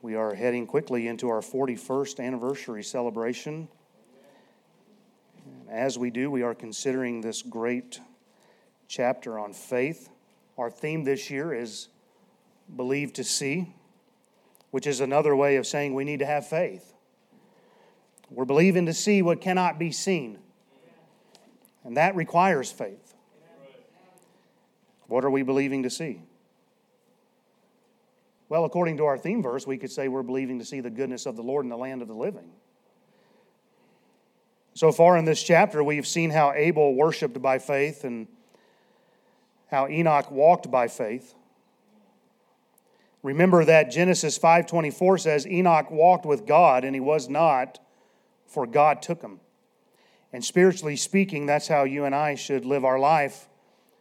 We are heading quickly into our 41st anniversary celebration. As we do, we are considering this great chapter on faith. Our theme this year is believe to see, which is another way of saying we need to have faith. We're believing to see what cannot be seen, and that requires faith. What are we believing to see? Well, according to our theme verse, we could say we're believing to see the goodness of the Lord in the land of the living. So far in this chapter, we've seen how Abel worshiped by faith and how Enoch walked by faith. Remember that Genesis 5:24 says Enoch walked with God and he was not for God took him. And spiritually speaking, that's how you and I should live our life.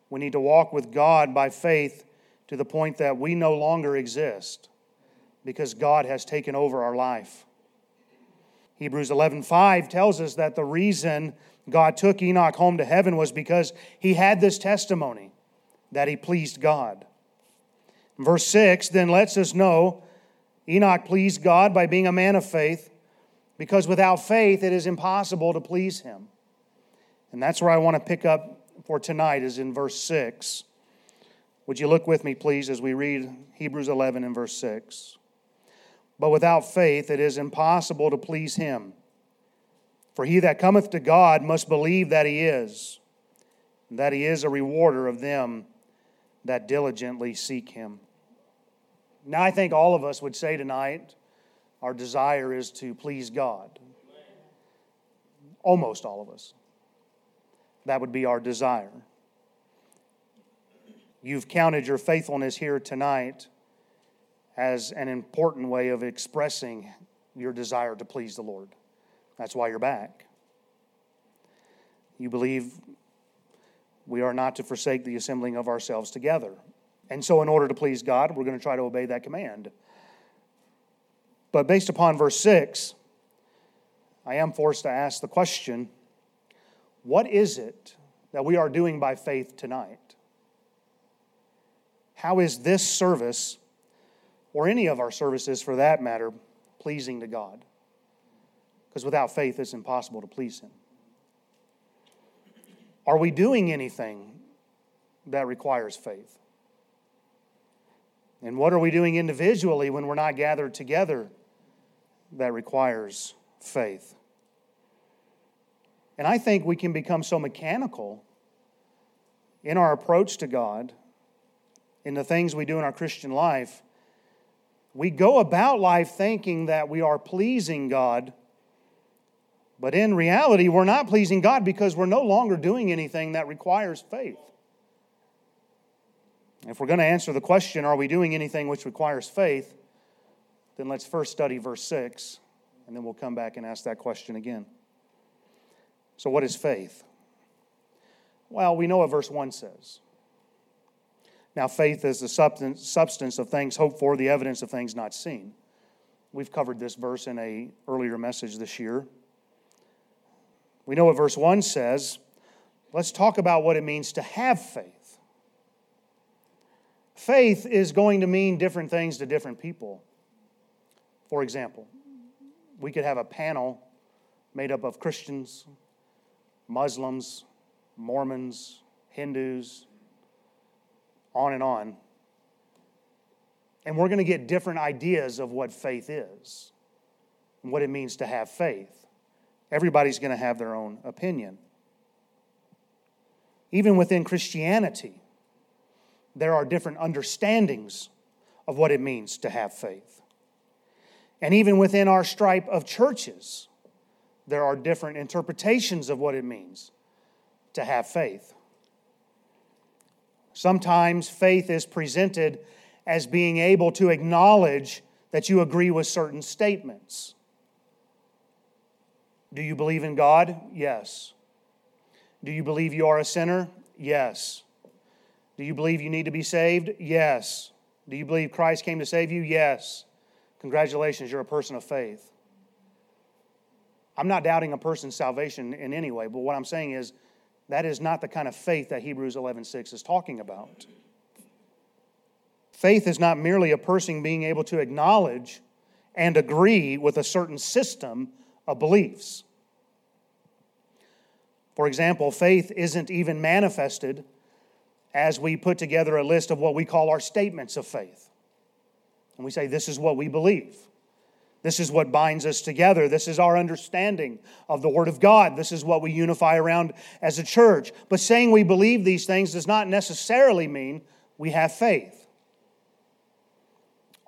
We need to walk with God by faith to the point that we no longer exist because God has taken over our life. Hebrews 11:5 tells us that the reason God took Enoch home to heaven was because he had this testimony that he pleased God. Verse 6 then lets us know Enoch pleased God by being a man of faith because without faith it is impossible to please him. And that's where I want to pick up for tonight is in verse 6. Would you look with me, please, as we read Hebrews 11 and verse 6? But without faith it is impossible to please him. For he that cometh to God must believe that he is, that he is a rewarder of them that diligently seek him. Now, I think all of us would say tonight our desire is to please God. Almost all of us. That would be our desire. You've counted your faithfulness here tonight as an important way of expressing your desire to please the Lord. That's why you're back. You believe we are not to forsake the assembling of ourselves together. And so, in order to please God, we're going to try to obey that command. But based upon verse 6, I am forced to ask the question what is it that we are doing by faith tonight? How is this service, or any of our services for that matter, pleasing to God? Because without faith, it's impossible to please Him. Are we doing anything that requires faith? And what are we doing individually when we're not gathered together that requires faith? And I think we can become so mechanical in our approach to God in the things we do in our Christian life, we go about life thinking that we are pleasing God, but in reality, we're not pleasing God because we're no longer doing anything that requires faith. If we're going to answer the question, are we doing anything which requires faith, then let's first study verse 6, and then we'll come back and ask that question again. So, what is faith? Well, we know what verse 1 says. Now, faith is the substance of things hoped for, the evidence of things not seen. We've covered this verse in a earlier message this year. We know what verse 1 says. Let's talk about what it means to have faith. Faith is going to mean different things to different people. For example, we could have a panel made up of Christians, Muslims, Mormons, Hindus, on and on. And we're going to get different ideas of what faith is and what it means to have faith. Everybody's going to have their own opinion. Even within Christianity, there are different understandings of what it means to have faith. And even within our stripe of churches, there are different interpretations of what it means to have faith. Sometimes faith is presented as being able to acknowledge that you agree with certain statements. Do you believe in God? Yes. Do you believe you are a sinner? Yes. Do you believe you need to be saved? Yes. Do you believe Christ came to save you? Yes. Congratulations, you're a person of faith. I'm not doubting a person's salvation in any way, but what I'm saying is that is not the kind of faith that Hebrews 11:6 is talking about. Faith is not merely a person being able to acknowledge and agree with a certain system of beliefs. For example, faith isn't even manifested as we put together a list of what we call our statements of faith. And we say, This is what we believe. This is what binds us together. This is our understanding of the Word of God. This is what we unify around as a church. But saying we believe these things does not necessarily mean we have faith.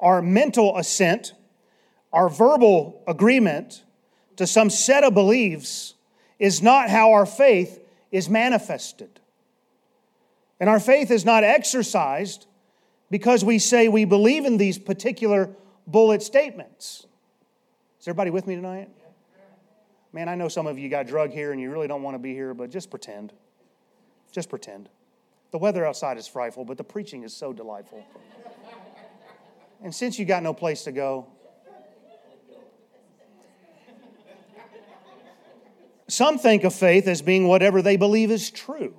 Our mental assent, our verbal agreement to some set of beliefs is not how our faith is manifested. And our faith is not exercised because we say we believe in these particular bullet statements. Is everybody with me tonight? Man, I know some of you got drug here and you really don't want to be here, but just pretend. Just pretend. The weather outside is frightful, but the preaching is so delightful. and since you got no place to go, some think of faith as being whatever they believe is true.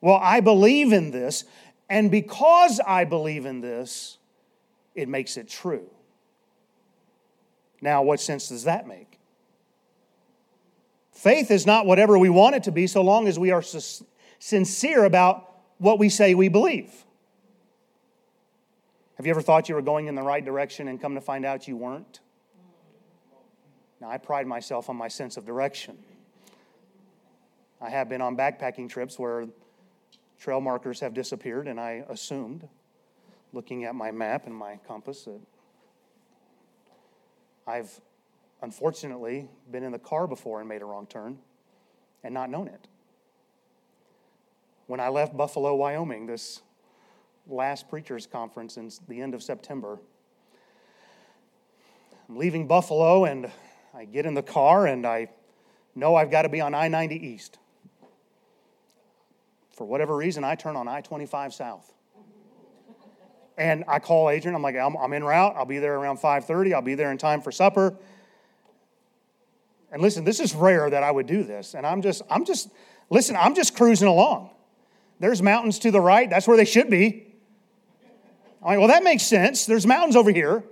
Well, I believe in this, and because I believe in this, it makes it true. Now, what sense does that make? Faith is not whatever we want it to be so long as we are sincere about what we say we believe. Have you ever thought you were going in the right direction and come to find out you weren't? Now, I pride myself on my sense of direction. I have been on backpacking trips where trail markers have disappeared, and I assumed, looking at my map and my compass, that I've unfortunately been in the car before and made a wrong turn and not known it. When I left Buffalo, Wyoming, this last preachers conference in the end of September, I'm leaving Buffalo and I get in the car and I know I've got to be on I 90 East for whatever reason, I turn on I 25 South. And I call Adrian. I'm like, I'm, I'm route. I'll be there around 5:30. I'll be there in time for supper. And listen, this is rare that I would do this. And I'm just, I'm just, listen, I'm just cruising along. There's mountains to the right. That's where they should be. I'm like, well, that makes sense. There's mountains over here.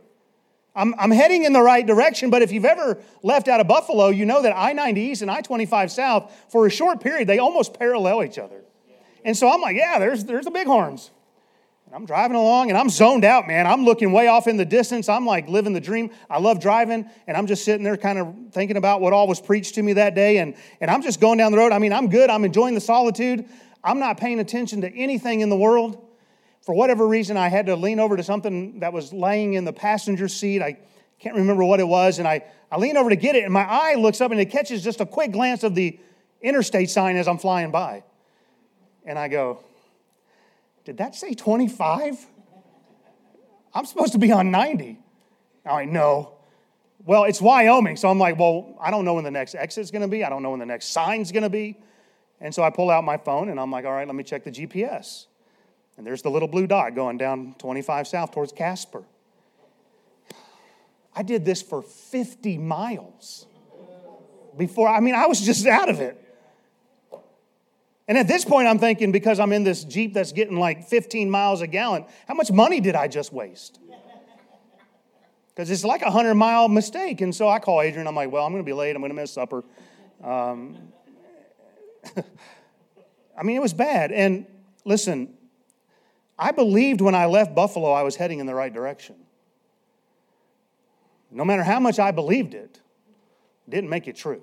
I'm, I'm heading in the right direction, but if you've ever left out of Buffalo, you know that I 90 East and I 25 South, for a short period, they almost parallel each other. And so I'm like, yeah, there's, there's the bighorns. I'm driving along and I'm zoned out, man. I'm looking way off in the distance. I'm like living the dream. I love driving and I'm just sitting there kind of thinking about what all was preached to me that day. And, and I'm just going down the road. I mean, I'm good. I'm enjoying the solitude. I'm not paying attention to anything in the world. For whatever reason, I had to lean over to something that was laying in the passenger seat. I can't remember what it was. And I, I lean over to get it, and my eye looks up and it catches just a quick glance of the interstate sign as I'm flying by. And I go, Did that say 25? I'm supposed to be on 90. I know. Well, it's Wyoming. So I'm like, Well, I don't know when the next exit's going to be. I don't know when the next sign's going to be. And so I pull out my phone and I'm like, All right, let me check the GPS. And there's the little blue dot going down 25 south towards Casper. I did this for 50 miles before, I mean, I was just out of it. And at this point, I'm thinking, because I'm in this Jeep that's getting like 15 miles a gallon, how much money did I just waste? Because it's like a 100 mile mistake. And so I call Adrian. I'm like, well, I'm going to be late. I'm going to miss supper. Um, I mean, it was bad. And listen, I believed when I left Buffalo I was heading in the right direction. No matter how much I believed it, it didn't make it true.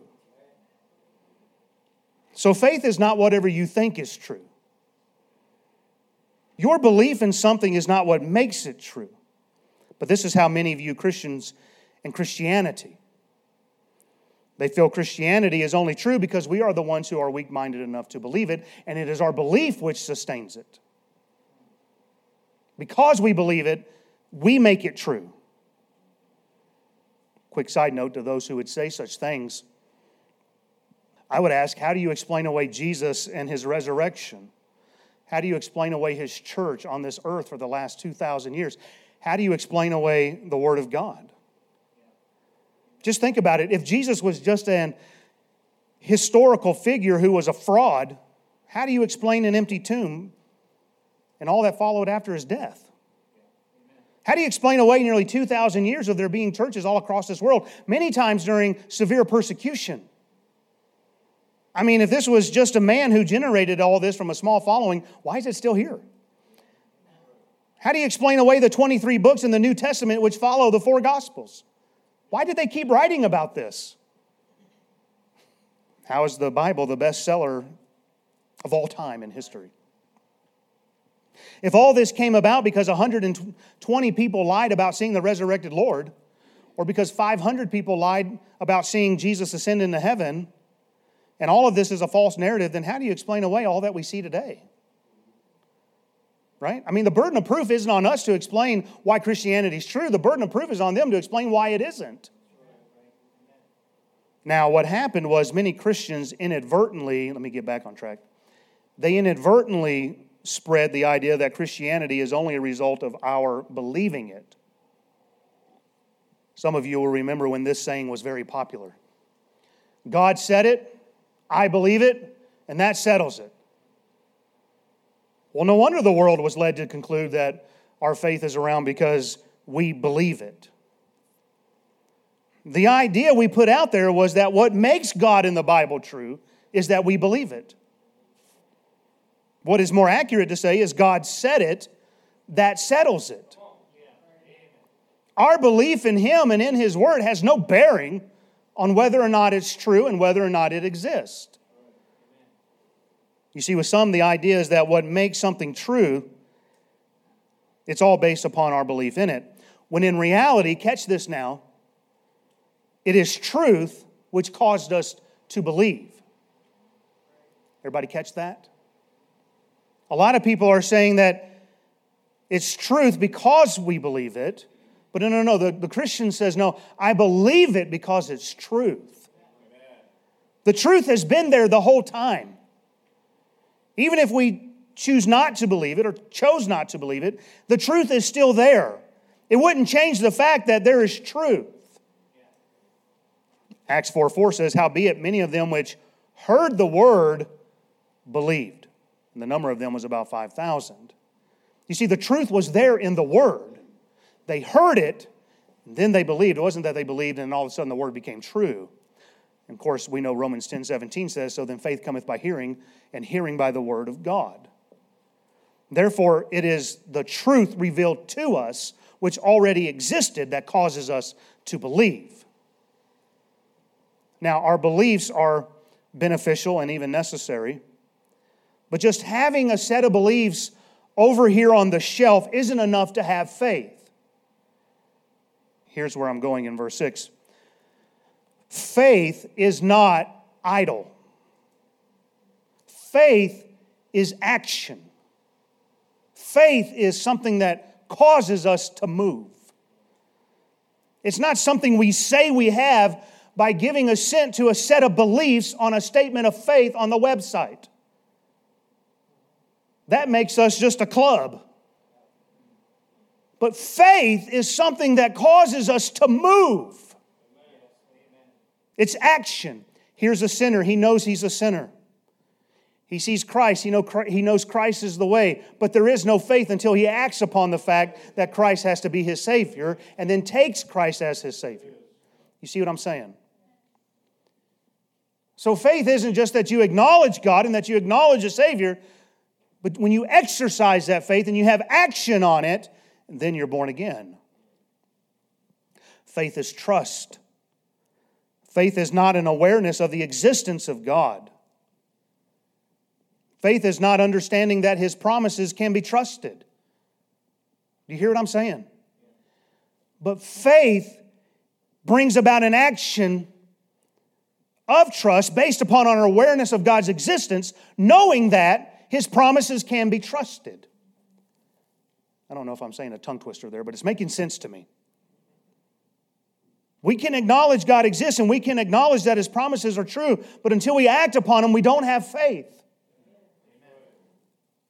So faith is not whatever you think is true. Your belief in something is not what makes it true. But this is how many view Christians and Christianity. They feel Christianity is only true because we are the ones who are weak minded enough to believe it, and it is our belief which sustains it. Because we believe it, we make it true. Quick side note to those who would say such things I would ask, how do you explain away Jesus and his resurrection? How do you explain away his church on this earth for the last 2,000 years? How do you explain away the Word of God? Just think about it. If Jesus was just an historical figure who was a fraud, how do you explain an empty tomb and all that followed after his death? How do you explain away nearly 2,000 years of there being churches all across this world, many times during severe persecution? I mean, if this was just a man who generated all this from a small following, why is it still here? How do you explain away the 23 books in the New Testament which follow the four Gospels? Why did they keep writing about this? How is the Bible the bestseller of all time in history? If all this came about because 120 people lied about seeing the resurrected Lord, or because 500 people lied about seeing Jesus ascend into heaven, and all of this is a false narrative, then how do you explain away all that we see today? Right? I mean, the burden of proof isn't on us to explain why Christianity is true. The burden of proof is on them to explain why it isn't. Now, what happened was many Christians inadvertently, let me get back on track, they inadvertently spread the idea that Christianity is only a result of our believing it. Some of you will remember when this saying was very popular God said it, I believe it, and that settles it. Well, no wonder the world was led to conclude that our faith is around because we believe it. The idea we put out there was that what makes God in the Bible true is that we believe it. What is more accurate to say is God said it, that settles it. Our belief in Him and in His Word has no bearing on whether or not it's true and whether or not it exists. You see, with some, the idea is that what makes something true, it's all based upon our belief in it. When in reality, catch this now, it is truth which caused us to believe. Everybody catch that? A lot of people are saying that it's truth because we believe it. But no, no, no. The, the Christian says, no, I believe it because it's truth. The truth has been there the whole time. Even if we choose not to believe it or chose not to believe it, the truth is still there. It wouldn't change the fact that there is truth. Acts 4 4 says, Howbeit, many of them which heard the word believed and the number of them was about 5,000. You see, the truth was there in the Word. They heard it, then they believed. It wasn't that they believed and all of a sudden the Word became true. And of course, we know Romans 10 17 says, So then faith cometh by hearing, and hearing by the Word of God. Therefore, it is the truth revealed to us, which already existed, that causes us to believe. Now, our beliefs are beneficial and even necessary. But just having a set of beliefs over here on the shelf isn't enough to have faith. Here's where I'm going in verse 6 faith is not idle, faith is action. Faith is something that causes us to move. It's not something we say we have by giving assent to a set of beliefs on a statement of faith on the website. That makes us just a club. But faith is something that causes us to move. It's action. Here's a sinner. He knows he's a sinner. He sees Christ. He, know, he knows Christ is the way. But there is no faith until he acts upon the fact that Christ has to be his Savior and then takes Christ as his Savior. You see what I'm saying? So faith isn't just that you acknowledge God and that you acknowledge a Savior. But when you exercise that faith and you have action on it, then you're born again. Faith is trust. Faith is not an awareness of the existence of God. Faith is not understanding that His promises can be trusted. Do you hear what I'm saying? But faith brings about an action of trust based upon our awareness of God's existence, knowing that his promises can be trusted. I don't know if I'm saying a tongue twister there, but it's making sense to me. We can acknowledge God exists and we can acknowledge that His promises are true, but until we act upon them, we don't have faith.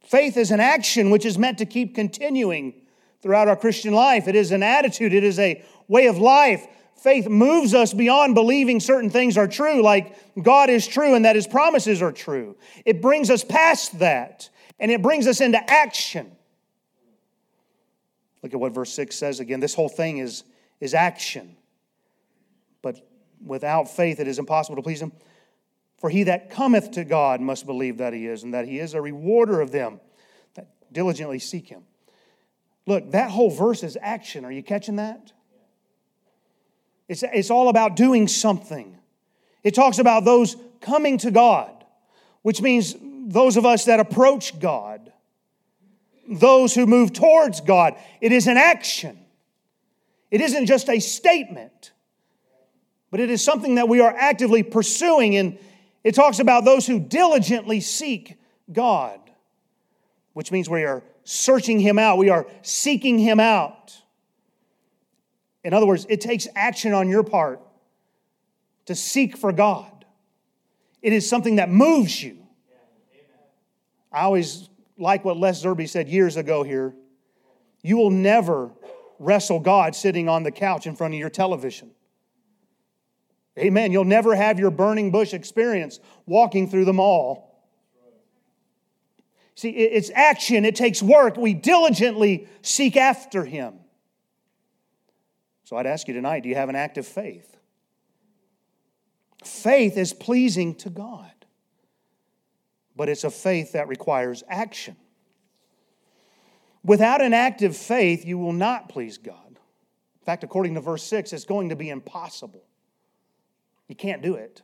Faith is an action which is meant to keep continuing throughout our Christian life. It is an attitude, it is a way of life faith moves us beyond believing certain things are true, like God is true and that his promises are true. It brings us past that and it brings us into action. Look at what verse 6 says again. This whole thing is, is action. But without faith, it is impossible to please him. For he that cometh to God must believe that he is, and that he is a rewarder of them that diligently seek him. Look, that whole verse is action. Are you catching that? It's, it's all about doing something. It talks about those coming to God, which means those of us that approach God, those who move towards God. It is an action. It isn't just a statement, but it is something that we are actively pursuing. And it talks about those who diligently seek God, which means we are searching Him out, we are seeking Him out. In other words, it takes action on your part to seek for God. It is something that moves you. I always like what Les Zerby said years ago here. You will never wrestle God sitting on the couch in front of your television. Amen. You'll never have your burning bush experience walking through the mall. See, it's action, it takes work. We diligently seek after Him. So I'd ask you tonight do you have an active faith? Faith is pleasing to God, but it's a faith that requires action. Without an active faith, you will not please God. In fact, according to verse 6, it's going to be impossible. You can't do it.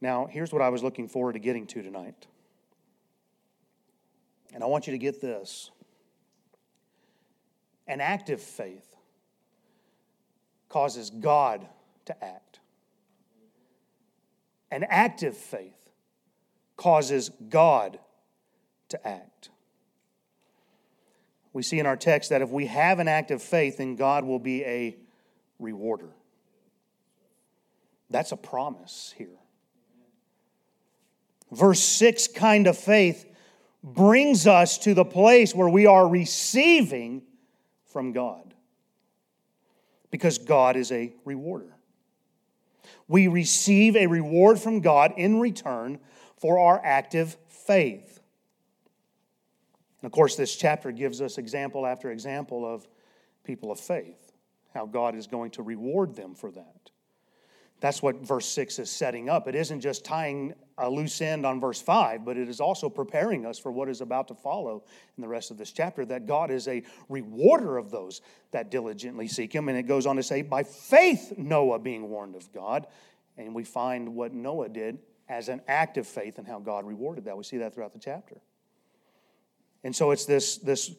Now, here's what I was looking forward to getting to tonight. And I want you to get this an active faith causes God to act. An active faith causes God to act. We see in our text that if we have an act of faith, then God will be a rewarder. That's a promise here. Verse 6 kind of faith brings us to the place where we are receiving from God because God is a rewarder. We receive a reward from God in return for our active faith. And of course, this chapter gives us example after example of people of faith, how God is going to reward them for that. That's what verse 6 is setting up. It isn't just tying a loose end on verse 5, but it is also preparing us for what is about to follow in the rest of this chapter that God is a rewarder of those that diligently seek Him. And it goes on to say, by faith, Noah being warned of God. And we find what Noah did as an act of faith and how God rewarded that. We see that throughout the chapter. And so it's this, this,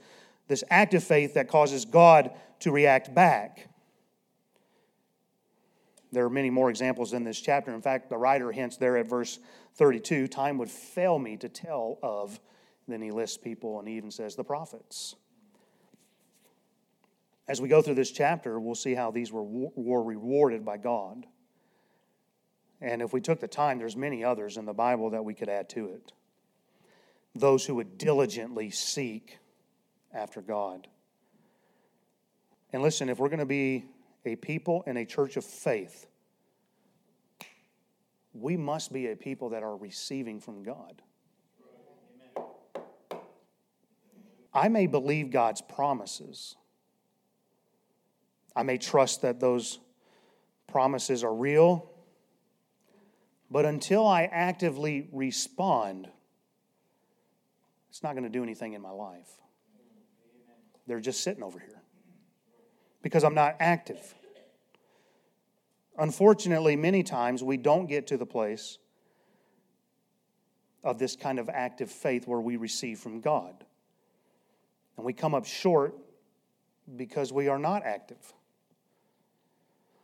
this act of faith that causes God to react back. There are many more examples in this chapter. In fact, the writer hints there at verse 32 time would fail me to tell of. Then he lists people and he even says the prophets. As we go through this chapter, we'll see how these were, were rewarded by God. And if we took the time, there's many others in the Bible that we could add to it. Those who would diligently seek after God. And listen, if we're going to be a people and a church of faith, we must be a people that are receiving from God. I may believe God's promises. I may trust that those promises are real. But until I actively respond, it's not going to do anything in my life. They're just sitting over here because I'm not active. Unfortunately, many times we don't get to the place of this kind of active faith where we receive from God. And we come up short because we are not active.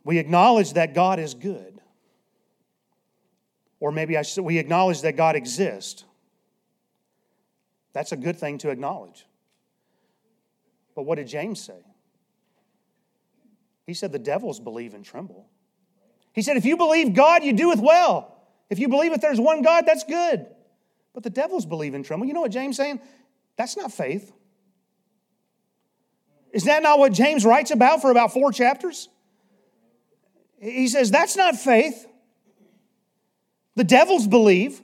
We acknowledge that God is good. Or maybe I should, we acknowledge that God exists. That's a good thing to acknowledge. But what did James say? He said, The devils believe and tremble. He said, If you believe God, you doeth well. If you believe that there's one God, that's good. But the devils believe and tremble. You know what James saying? That's not faith. Is that not what James writes about for about four chapters? He says, That's not faith. The devils believe.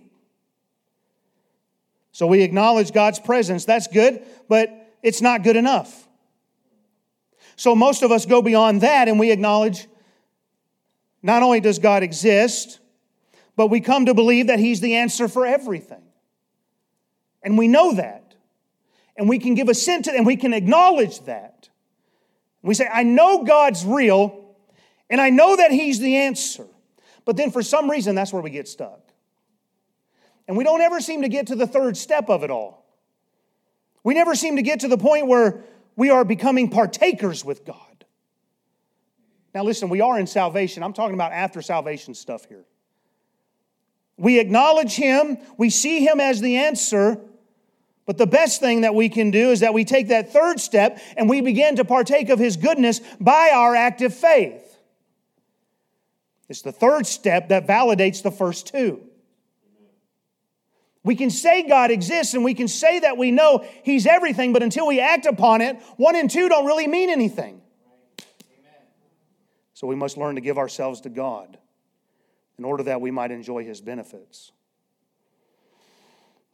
So we acknowledge God's presence. That's good. But it's not good enough. So most of us go beyond that and we acknowledge not only does God exist, but we come to believe that He's the answer for everything. And we know that. And we can give assent to and we can acknowledge that. We say, I know God's real, and I know that He's the answer. But then for some reason, that's where we get stuck. And we don't ever seem to get to the third step of it all. We never seem to get to the point where we are becoming partakers with God. Now, listen, we are in salvation. I'm talking about after salvation stuff here. We acknowledge Him, we see Him as the answer, but the best thing that we can do is that we take that third step and we begin to partake of His goodness by our active faith. It's the third step that validates the first two. We can say God exists and we can say that we know He's everything, but until we act upon it, one and two don't really mean anything. So we must learn to give ourselves to God in order that we might enjoy His benefits.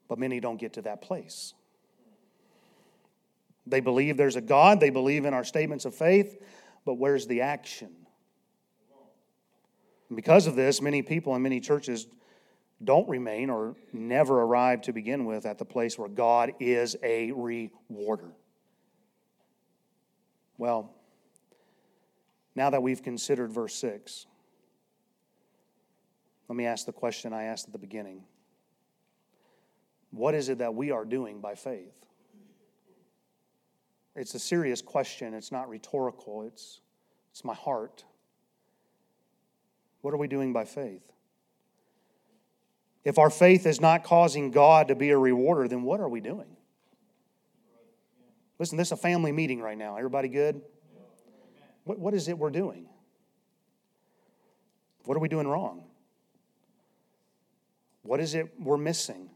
But many don't get to that place. They believe there's a God, they believe in our statements of faith, but where's the action? And because of this, many people in many churches don't remain or never arrive to begin with at the place where God is a rewarder. Well, now that we've considered verse 6, let me ask the question I asked at the beginning What is it that we are doing by faith? It's a serious question. It's not rhetorical, it's, it's my heart. What are we doing by faith? If our faith is not causing God to be a rewarder, then what are we doing? Listen, this is a family meeting right now. Everybody good? What, what is it we're doing? What are we doing wrong? What is it we're missing?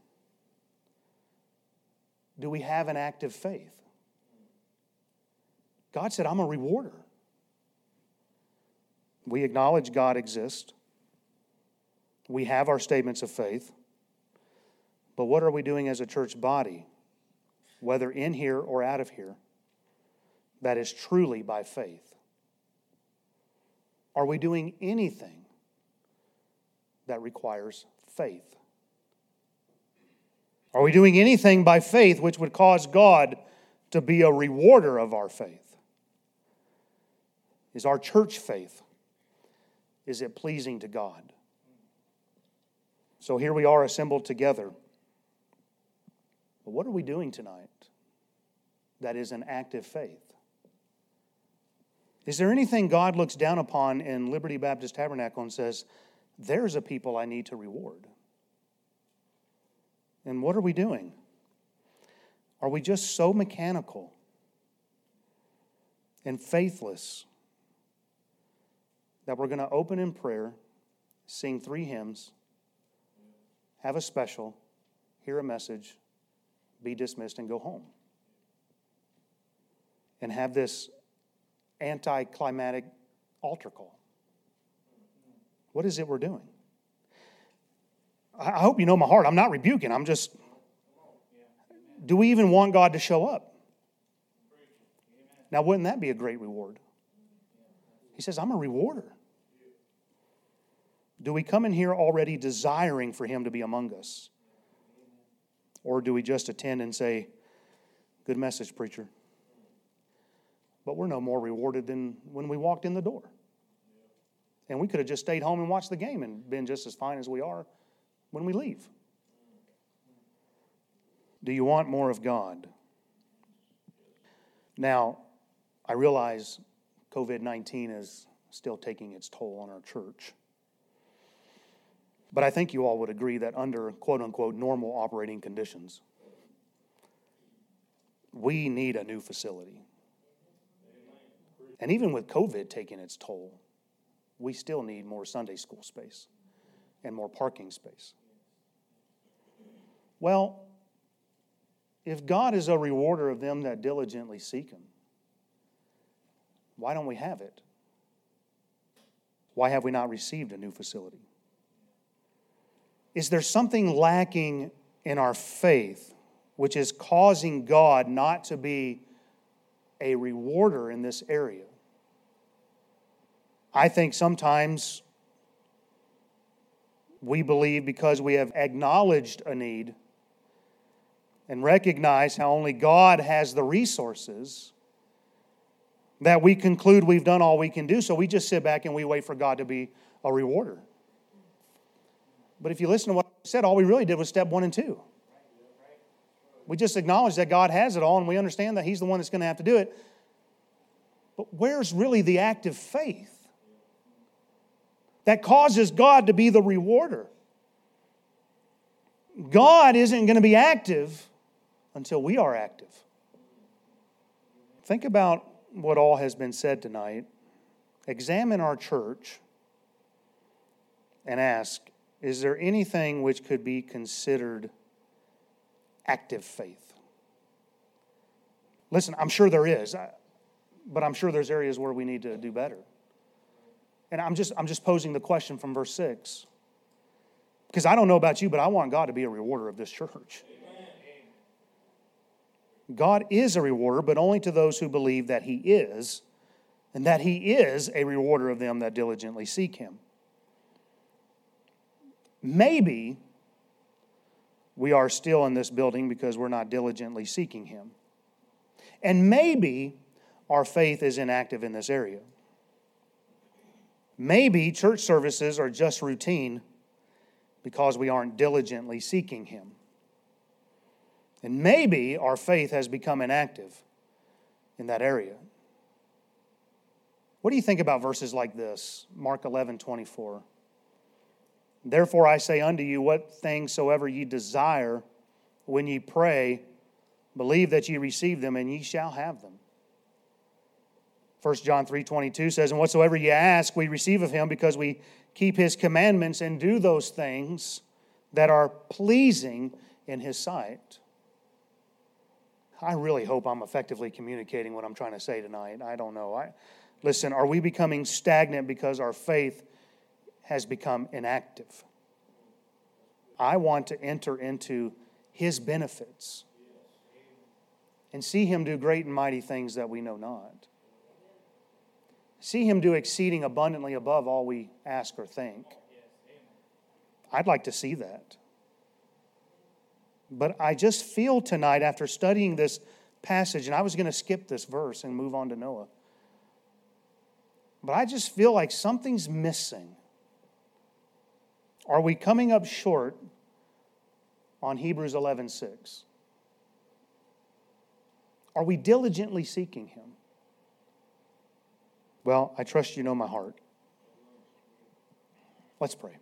Do we have an active faith? God said, I'm a rewarder. We acknowledge God exists. We have our statements of faith. But what are we doing as a church body, whether in here or out of here, that is truly by faith? Are we doing anything that requires faith? Are we doing anything by faith which would cause God to be a rewarder of our faith? Is our church faith is it pleasing to God? So here we are assembled together. But what are we doing tonight that is an active faith? Is there anything God looks down upon in Liberty Baptist Tabernacle and says, there's a people I need to reward? And what are we doing? Are we just so mechanical and faithless that we're going to open in prayer, sing three hymns, have a special, hear a message, be dismissed, and go home. And have this anticlimactic altar call. What is it we're doing? I hope you know my heart. I'm not rebuking, I'm just. Do we even want God to show up? Now, wouldn't that be a great reward? He says, I'm a rewarder. Do we come in here already desiring for Him to be among us? Or do we just attend and say, Good message, preacher? But we're no more rewarded than when we walked in the door. And we could have just stayed home and watched the game and been just as fine as we are when we leave. Do you want more of God? Now, I realize COVID 19 is still taking its toll on our church. But I think you all would agree that under quote unquote normal operating conditions, we need a new facility. And even with COVID taking its toll, we still need more Sunday school space and more parking space. Well, if God is a rewarder of them that diligently seek Him, why don't we have it? Why have we not received a new facility? Is there something lacking in our faith which is causing God not to be a rewarder in this area. I think sometimes we believe because we have acknowledged a need and recognized how only God has the resources that we conclude we've done all we can do. So we just sit back and we wait for God to be a rewarder. But if you listen to what I said, all we really did was step one and two. We just acknowledge that God has it all and we understand that He's the one that's going to have to do it. But where's really the active faith that causes God to be the rewarder? God isn't going to be active until we are active. Think about what all has been said tonight. Examine our church and ask is there anything which could be considered active faith? Listen, I'm sure there is, but I'm sure there's areas where we need to do better. And I'm just, I'm just posing the question from verse 6. Because I don't know about you, but I want God to be a rewarder of this church. God is a rewarder, but only to those who believe that He is, and that He is a rewarder of them that diligently seek Him. Maybe we are still in this building because we're not diligently seeking Him. And maybe our faith is inactive in this area. Maybe church services are just routine because we aren't diligently seeking Him. And maybe our faith has become inactive in that area. What do you think about verses like this? Mark 11, 24. Therefore I say unto you, what things soever ye desire when ye pray, believe that ye receive them, and ye shall have them. 1 John 3 22 says, And whatsoever ye ask, we receive of him, because we keep his commandments and do those things that are pleasing in his sight. I really hope I'm effectively communicating what I'm trying to say tonight. I don't know. I, listen, are we becoming stagnant because our faith has become inactive. I want to enter into his benefits and see him do great and mighty things that we know not. See him do exceeding abundantly above all we ask or think. I'd like to see that. But I just feel tonight, after studying this passage, and I was going to skip this verse and move on to Noah, but I just feel like something's missing are we coming up short on Hebrews 11:6? Are we diligently seeking him? Well, I trust you know my heart. Let's pray.